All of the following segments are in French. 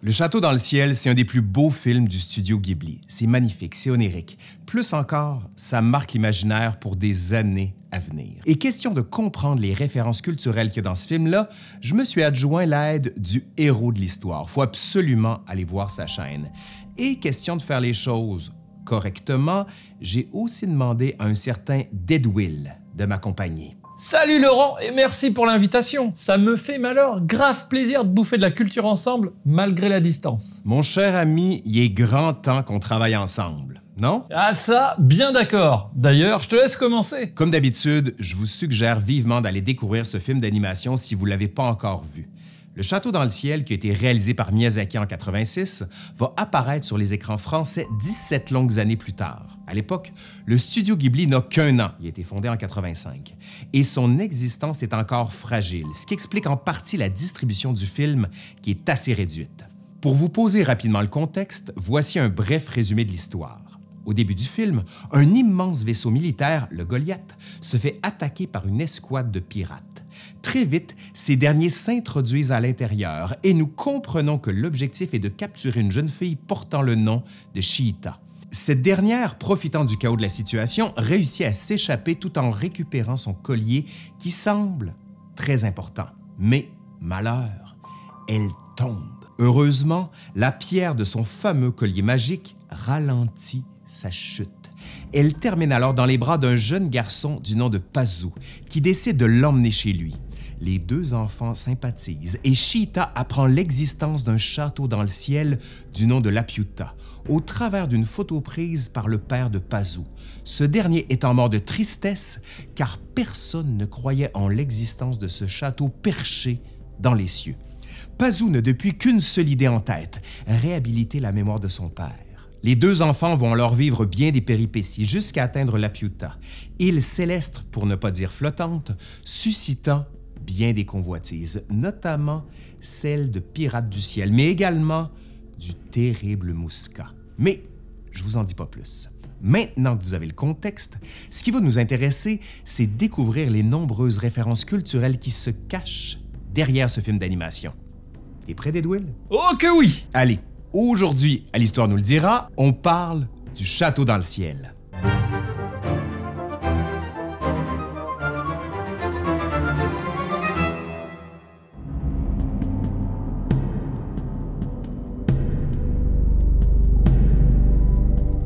Le Château dans le ciel, c'est un des plus beaux films du studio Ghibli. C'est magnifique, c'est onirique. Plus encore, ça marque l'imaginaire pour des années à venir. Et question de comprendre les références culturelles qu'il y a dans ce film-là, je me suis adjoint l'aide du héros de l'histoire. Faut absolument aller voir sa chaîne. Et question de faire les choses correctement, j'ai aussi demandé à un certain Deadwill de m'accompagner. Salut Laurent et merci pour l'invitation. Ça me fait malheur grave plaisir de bouffer de la culture ensemble malgré la distance. Mon cher ami, il est grand temps qu'on travaille ensemble, non? Ah ça, bien d'accord. D'ailleurs, je te laisse commencer. Comme d'habitude, je vous suggère vivement d'aller découvrir ce film d'animation si vous ne l'avez pas encore vu. Le Château dans le ciel, qui a été réalisé par Miyazaki en 86, va apparaître sur les écrans français 17 longues années plus tard. À l'époque, le studio Ghibli n'a qu'un an, il a été fondé en 85, et son existence est encore fragile, ce qui explique en partie la distribution du film qui est assez réduite. Pour vous poser rapidement le contexte, voici un bref résumé de l'histoire. Au début du film, un immense vaisseau militaire, le Goliath, se fait attaquer par une escouade de pirates. Très vite, ces derniers s'introduisent à l'intérieur et nous comprenons que l'objectif est de capturer une jeune fille portant le nom de Shiita. Cette dernière, profitant du chaos de la situation, réussit à s'échapper tout en récupérant son collier qui semble très important. Mais, malheur, elle tombe. Heureusement, la pierre de son fameux collier magique ralentit sa chute. Elle termine alors dans les bras d'un jeune garçon du nom de Pazu, qui décide de l'emmener chez lui. Les deux enfants sympathisent et Shita apprend l'existence d'un château dans le ciel du nom de Lapiuta, au travers d'une photo prise par le père de Pazu. Ce dernier étant mort de tristesse car personne ne croyait en l'existence de ce château perché dans les cieux. Pazu n'a depuis qu'une seule idée en tête, réhabiliter la mémoire de son père. Les deux enfants vont alors vivre bien des péripéties jusqu'à atteindre la Piuta, île céleste pour ne pas dire flottante, suscitant bien des convoitises, notamment celle de pirates du ciel, mais également du terrible Mousca. Mais je vous en dis pas plus. Maintenant que vous avez le contexte, ce qui va nous intéresser, c'est découvrir les nombreuses références culturelles qui se cachent derrière ce film d'animation. T'es prêt, Deadwill? Oh que oui! Allez, Aujourd'hui, à l'Histoire nous le dira, on parle du château dans le ciel.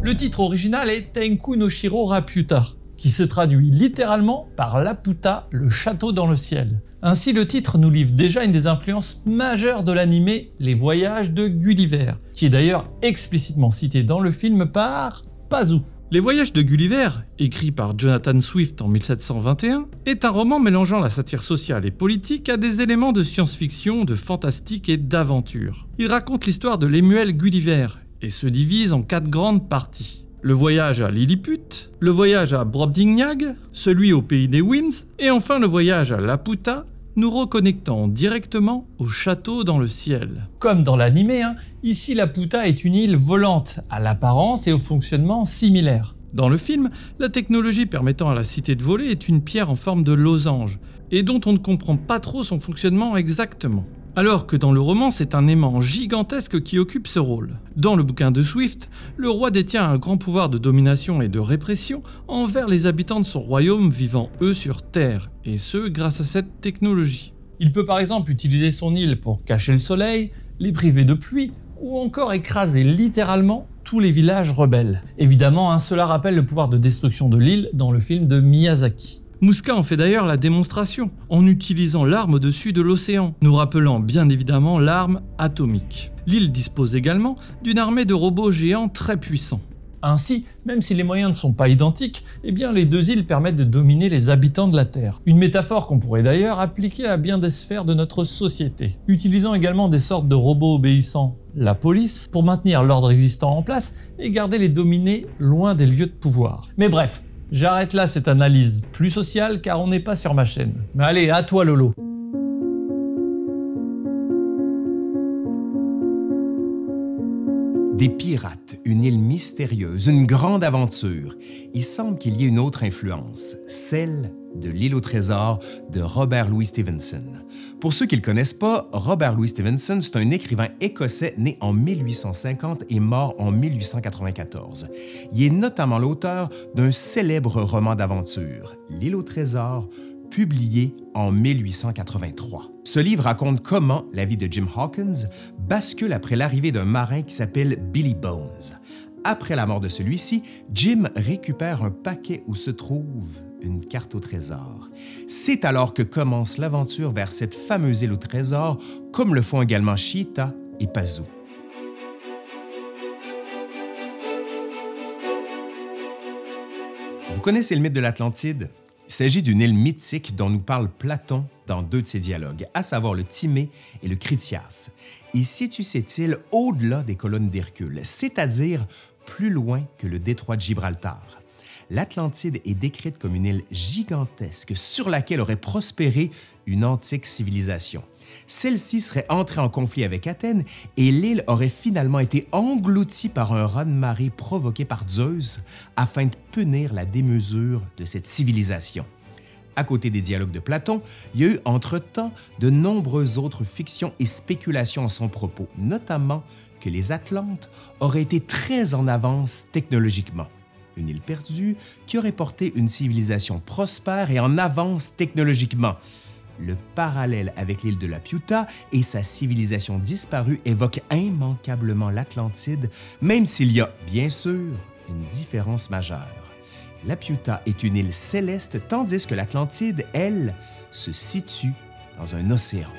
Le titre original est Tenku no Shiro Raputa, qui se traduit littéralement par Laputa, le château dans le ciel. Ainsi, le titre nous livre déjà une des influences majeures de l'animé Les Voyages de Gulliver, qui est d'ailleurs explicitement cité dans le film par Pazu. Les Voyages de Gulliver, écrit par Jonathan Swift en 1721, est un roman mélangeant la satire sociale et politique à des éléments de science-fiction, de fantastique et d'aventure. Il raconte l'histoire de Lemuel Gulliver et se divise en quatre grandes parties le voyage à Lilliput, le voyage à Brobdingnag, celui au pays des Wims, et enfin le voyage à Laputa, nous reconnectant directement au château dans le ciel. Comme dans l'animé, hein, ici Laputa est une île volante, à l'apparence et au fonctionnement similaire. Dans le film, la technologie permettant à la cité de voler est une pierre en forme de losange, et dont on ne comprend pas trop son fonctionnement exactement. Alors que dans le roman, c'est un aimant gigantesque qui occupe ce rôle. Dans le bouquin de Swift, le roi détient un grand pouvoir de domination et de répression envers les habitants de son royaume vivant eux sur Terre, et ce grâce à cette technologie. Il peut par exemple utiliser son île pour cacher le soleil, les priver de pluie, ou encore écraser littéralement tous les villages rebelles. Évidemment, hein, cela rappelle le pouvoir de destruction de l'île dans le film de Miyazaki. Muska en fait d'ailleurs la démonstration, en utilisant l'arme au-dessus de l'océan, nous rappelant bien évidemment l'arme atomique. L'île dispose également d'une armée de robots géants très puissants. Ainsi, même si les moyens ne sont pas identiques, eh bien les deux îles permettent de dominer les habitants de la Terre. Une métaphore qu'on pourrait d'ailleurs appliquer à bien des sphères de notre société. Utilisant également des sortes de robots obéissants, la police, pour maintenir l'ordre existant en place et garder les dominés loin des lieux de pouvoir. Mais bref, J'arrête là cette analyse plus sociale car on n'est pas sur ma chaîne. Mais allez, à toi Lolo. Des pirates, une île mystérieuse, une grande aventure. Il semble qu'il y ait une autre influence, celle de l'île au trésor de Robert Louis Stevenson. Pour ceux qui ne le connaissent pas, Robert Louis Stevenson, c'est un écrivain écossais né en 1850 et mort en 1894. Il est notamment l'auteur d'un célèbre roman d'aventure, L'île au trésor, publié en 1883. Ce livre raconte comment la vie de Jim Hawkins bascule après l'arrivée d'un marin qui s'appelle Billy Bones. Après la mort de celui-ci, Jim récupère un paquet où se trouve une carte au trésor. C'est alors que commence l'aventure vers cette fameuse île au trésor, comme le font également Cheetah et Pazou. Vous connaissez le mythe de l'Atlantide? Il s'agit d'une île mythique dont nous parle Platon dans deux de ses dialogues, à savoir le Timée et le Critias. Il situe cette île au-delà des colonnes d'Hercule, c'est-à-dire plus loin que le détroit de Gibraltar. L'Atlantide est décrite comme une île gigantesque sur laquelle aurait prospéré une antique civilisation. Celle-ci serait entrée en conflit avec Athènes et l'île aurait finalement été engloutie par un raz-de-marée provoqué par Zeus afin de punir la démesure de cette civilisation. À côté des dialogues de Platon, il y a eu entre-temps de nombreuses autres fictions et spéculations en son propos, notamment que les Atlantes auraient été très en avance technologiquement. Une île perdue qui aurait porté une civilisation prospère et en avance technologiquement, le parallèle avec l'île de la Piuta et sa civilisation disparue évoque immanquablement l'Atlantide, même s'il y a, bien sûr, une différence majeure. La Piuta est une île céleste tandis que l'Atlantide, elle, se situe dans un océan.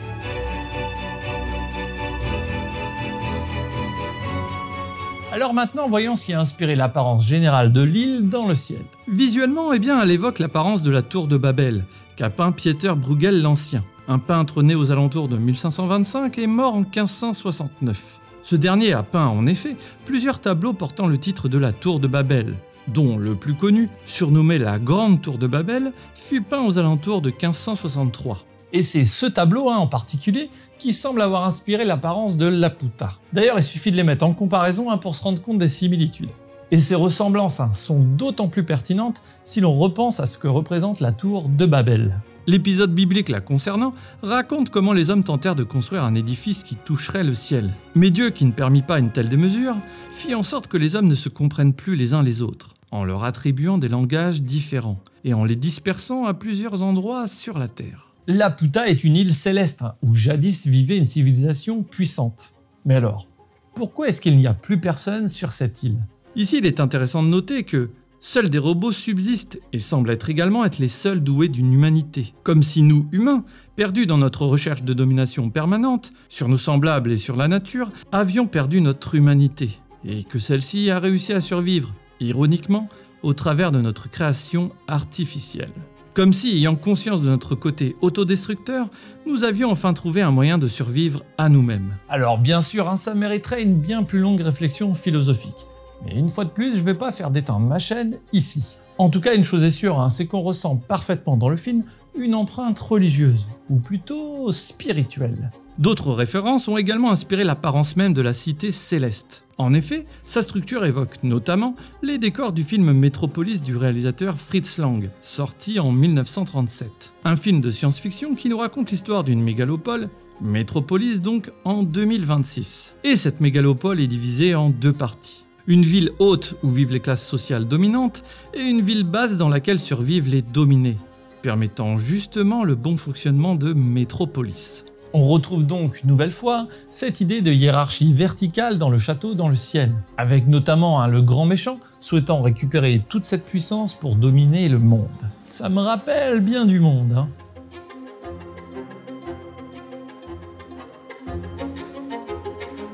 Alors maintenant, voyons ce qui a inspiré l'apparence générale de l'île dans le ciel. Visuellement, eh bien, elle évoque l'apparence de la tour de Babel, qu'a peint Pieter Bruegel l'Ancien, un peintre né aux alentours de 1525 et mort en 1569. Ce dernier a peint en effet plusieurs tableaux portant le titre de la Tour de Babel, dont le plus connu, surnommé la Grande Tour de Babel, fut peint aux alentours de 1563. Et c'est ce tableau hein, en particulier qui semble avoir inspiré l'apparence de Laputa. D'ailleurs, il suffit de les mettre en comparaison hein, pour se rendre compte des similitudes. Et ces ressemblances hein, sont d'autant plus pertinentes si l'on repense à ce que représente la tour de Babel. L'épisode biblique la concernant raconte comment les hommes tentèrent de construire un édifice qui toucherait le ciel. Mais Dieu, qui ne permit pas une telle démesure, fit en sorte que les hommes ne se comprennent plus les uns les autres, en leur attribuant des langages différents et en les dispersant à plusieurs endroits sur la terre. Laputa est une île céleste où jadis vivait une civilisation puissante. Mais alors, pourquoi est-ce qu'il n'y a plus personne sur cette île? Ici, il est intéressant de noter que seuls des robots subsistent et semblent être également être les seuls doués d'une humanité. Comme si nous, humains, perdus dans notre recherche de domination permanente, sur nos semblables et sur la nature, avions perdu notre humanité, et que celle-ci a réussi à survivre, ironiquement, au travers de notre création artificielle. Comme si, ayant conscience de notre côté autodestructeur, nous avions enfin trouvé un moyen de survivre à nous-mêmes. Alors bien sûr, hein, ça mériterait une bien plus longue réflexion philosophique. Mais une fois de plus, je vais pas faire d'éteindre ma chaîne ici. En tout cas, une chose est sûre, hein, c'est qu'on ressent parfaitement dans le film une empreinte religieuse, ou plutôt spirituelle. D'autres références ont également inspiré l'apparence même de la cité céleste. En effet, sa structure évoque notamment les décors du film Metropolis du réalisateur Fritz Lang, sorti en 1937. Un film de science-fiction qui nous raconte l'histoire d'une mégalopole, Metropolis donc en 2026. Et cette mégalopole est divisée en deux parties. Une ville haute où vivent les classes sociales dominantes et une ville basse dans laquelle survivent les dominés, permettant justement le bon fonctionnement de Métropolis. On retrouve donc une nouvelle fois cette idée de hiérarchie verticale dans le château dans le ciel, avec notamment hein, le grand méchant souhaitant récupérer toute cette puissance pour dominer le monde. Ça me rappelle bien du monde. Hein.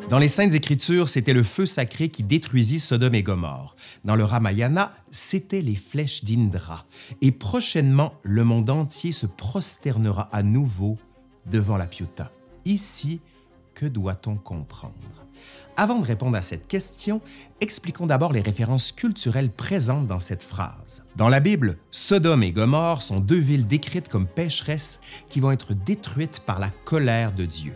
Dans les Saintes Écritures, c'était le feu sacré qui détruisit Sodome et Gomorre. Dans le Ramayana, c'était les flèches d'Indra. Et prochainement, le monde entier se prosternera à nouveau devant la Piuta. Ici, que doit-on comprendre? Avant de répondre à cette question, expliquons d'abord les références culturelles présentes dans cette phrase. Dans la Bible, Sodome et Gomorre sont deux villes décrites comme pécheresses qui vont être détruites par la colère de Dieu.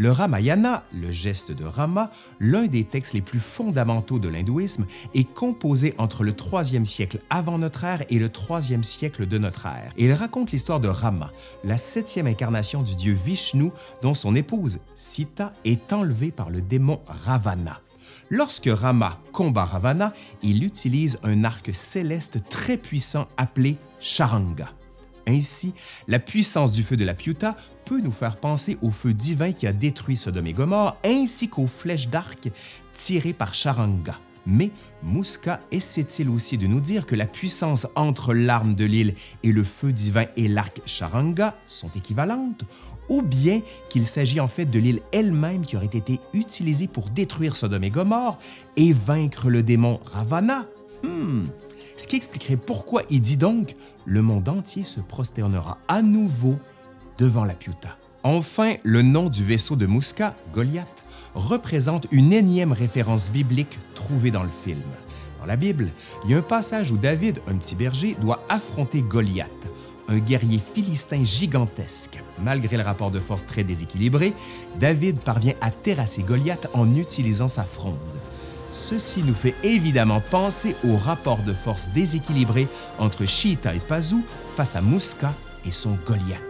Le Ramayana, le geste de Rama, l'un des textes les plus fondamentaux de l'hindouisme, est composé entre le 3e siècle avant notre ère et le 3e siècle de notre ère. Il raconte l'histoire de Rama, la septième incarnation du dieu Vishnu, dont son épouse, Sita, est enlevée par le démon Ravana. Lorsque Rama combat Ravana, il utilise un arc céleste très puissant appelé Charanga. Ainsi, la puissance du feu de la Piuta peut nous faire penser au feu divin qui a détruit Sodome et Gomorre, ainsi qu'aux flèches d'arc tirées par Charanga. Mais Mouska essaie-t-il aussi de nous dire que la puissance entre l'arme de l'île et le feu divin et l'arc Charanga sont équivalentes, ou bien qu'il s'agit en fait de l'île elle-même qui aurait été utilisée pour détruire Sodome et Gomorre et vaincre le démon Ravana? Hmm ce qui expliquerait pourquoi il dit donc le monde entier se prosternera à nouveau devant la Piuta. Enfin, le nom du vaisseau de Mouska, Goliath, représente une énième référence biblique trouvée dans le film. Dans la Bible, il y a un passage où David, un petit berger, doit affronter Goliath, un guerrier philistin gigantesque. Malgré le rapport de force très déséquilibré, David parvient à terrasser Goliath en utilisant sa fronde. Ceci nous fait évidemment penser au rapport de force déséquilibré entre Shita et Pazu face à Muska et son Goliath.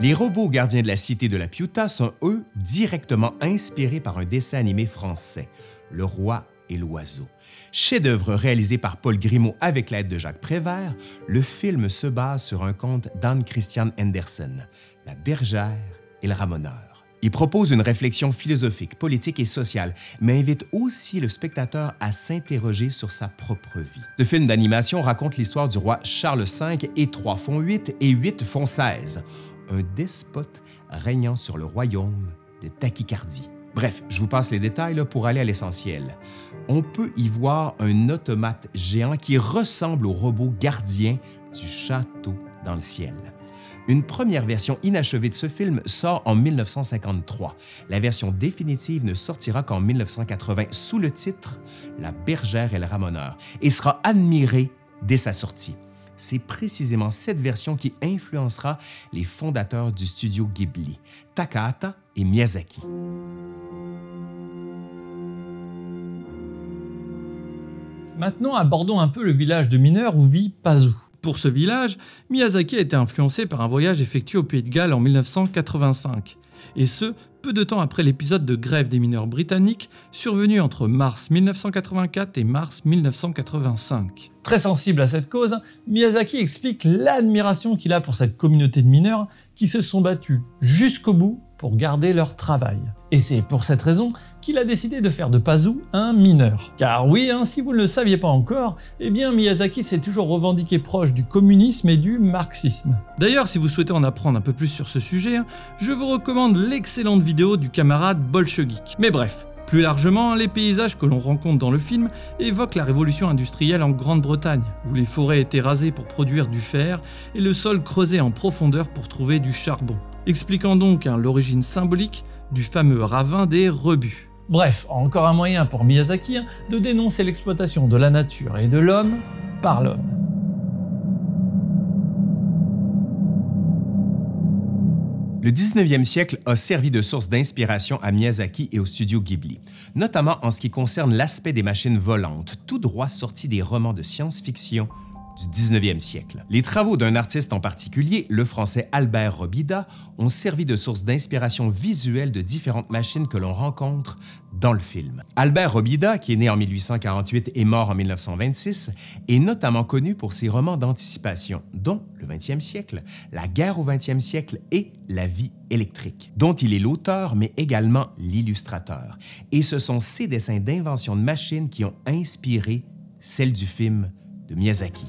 Les robots gardiens de la cité de la Piuta sont, eux, directement inspirés par un dessin animé français, Le Roi et l'Oiseau. Chef-d'œuvre réalisé par Paul Grimaud avec l'aide de Jacques Prévert, le film se base sur un conte d'Anne Christian Andersen, La bergère et le ramoneur. Il propose une réflexion philosophique, politique et sociale, mais invite aussi le spectateur à s'interroger sur sa propre vie. Ce film d'animation raconte l'histoire du roi Charles V et 3 font 8 et 8 font 16, un despote régnant sur le royaume de tachycardie. Bref, je vous passe les détails pour aller à l'essentiel. On peut y voir un automate géant qui ressemble au robot gardien du château dans le ciel. Une première version inachevée de ce film sort en 1953. La version définitive ne sortira qu'en 1980 sous le titre La bergère et le ramoneur et sera admirée dès sa sortie. C'est précisément cette version qui influencera les fondateurs du studio Ghibli, Takahata et Miyazaki. Maintenant, abordons un peu le village de mineurs où vit Pazu. Pour ce village, Miyazaki a été influencé par un voyage effectué au Pays de Galles en 1985, et ce, peu de temps après l'épisode de grève des mineurs britanniques survenu entre mars 1984 et mars 1985. Très sensible à cette cause, Miyazaki explique l'admiration qu'il a pour cette communauté de mineurs qui se sont battus jusqu'au bout pour garder leur travail. Et c'est pour cette raison qu'il a décidé de faire de Pazu un mineur. Car oui, hein, si vous ne le saviez pas encore, eh bien Miyazaki s'est toujours revendiqué proche du communisme et du marxisme. D'ailleurs, si vous souhaitez en apprendre un peu plus sur ce sujet, hein, je vous recommande l'excellente vidéo du camarade Bolchegeek. Mais bref, plus largement, les paysages que l'on rencontre dans le film évoquent la révolution industrielle en Grande-Bretagne, où les forêts étaient rasées pour produire du fer et le sol creusé en profondeur pour trouver du charbon, expliquant donc hein, l'origine symbolique du fameux ravin des rebuts. Bref, encore un moyen pour Miyazaki hein, de dénoncer l'exploitation de la nature et de l'homme par l'homme. Le 19e siècle a servi de source d'inspiration à Miyazaki et au studio Ghibli, notamment en ce qui concerne l'aspect des machines volantes, tout droit sorti des romans de science-fiction du 19e siècle. Les travaux d'un artiste en particulier, le français Albert Robida, ont servi de source d'inspiration visuelle de différentes machines que l'on rencontre dans le film. Albert Robida, qui est né en 1848 et mort en 1926, est notamment connu pour ses romans d'anticipation, dont Le 20e siècle, La guerre au 20e siècle et La vie électrique, dont il est l'auteur mais également l'illustrateur. Et ce sont ces dessins d'invention de machines qui ont inspiré celle du film de Miyazaki.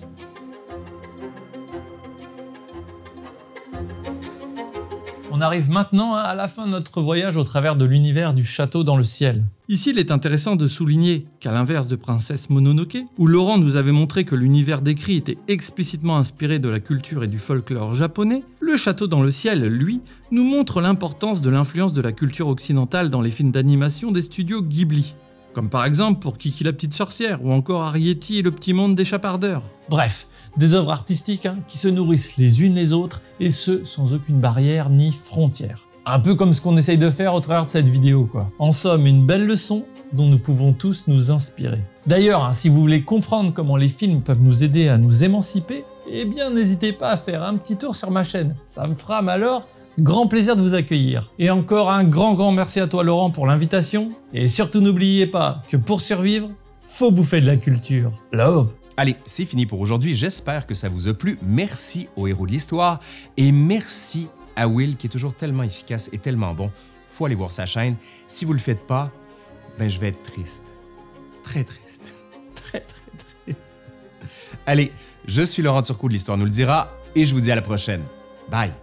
On arrive maintenant à la fin de notre voyage au travers de l'univers du château dans le ciel. Ici, il est intéressant de souligner qu'à l'inverse de Princesse Mononoke, où Laurent nous avait montré que l'univers décrit était explicitement inspiré de la culture et du folklore japonais, le château dans le ciel, lui, nous montre l'importance de l'influence de la culture occidentale dans les films d'animation des studios Ghibli. Comme par exemple pour Kiki la petite sorcière ou encore Arietti et le petit monde des chapardeurs. Bref, Des œuvres artistiques hein, qui se nourrissent les unes les autres, et ce, sans aucune barrière ni frontière. Un peu comme ce qu'on essaye de faire au travers de cette vidéo, quoi. En somme, une belle leçon dont nous pouvons tous nous inspirer. D'ailleurs, hein, si vous voulez comprendre comment les films peuvent nous aider à nous émanciper, eh bien n'hésitez pas à faire un petit tour sur ma chaîne. Ça me fera alors grand plaisir de vous accueillir. Et encore un grand grand merci à toi Laurent pour l'invitation. Et surtout n'oubliez pas que pour survivre, faut bouffer de la culture. Love Allez, c'est fini pour aujourd'hui. J'espère que ça vous a plu. Merci aux héros de l'histoire et merci à Will qui est toujours tellement efficace et tellement bon. Faut aller voir sa chaîne. Si vous le faites pas, ben je vais être triste. Très triste. Très très triste. Allez, je suis Laurent Turcot de l'Histoire nous le dira et je vous dis à la prochaine. Bye.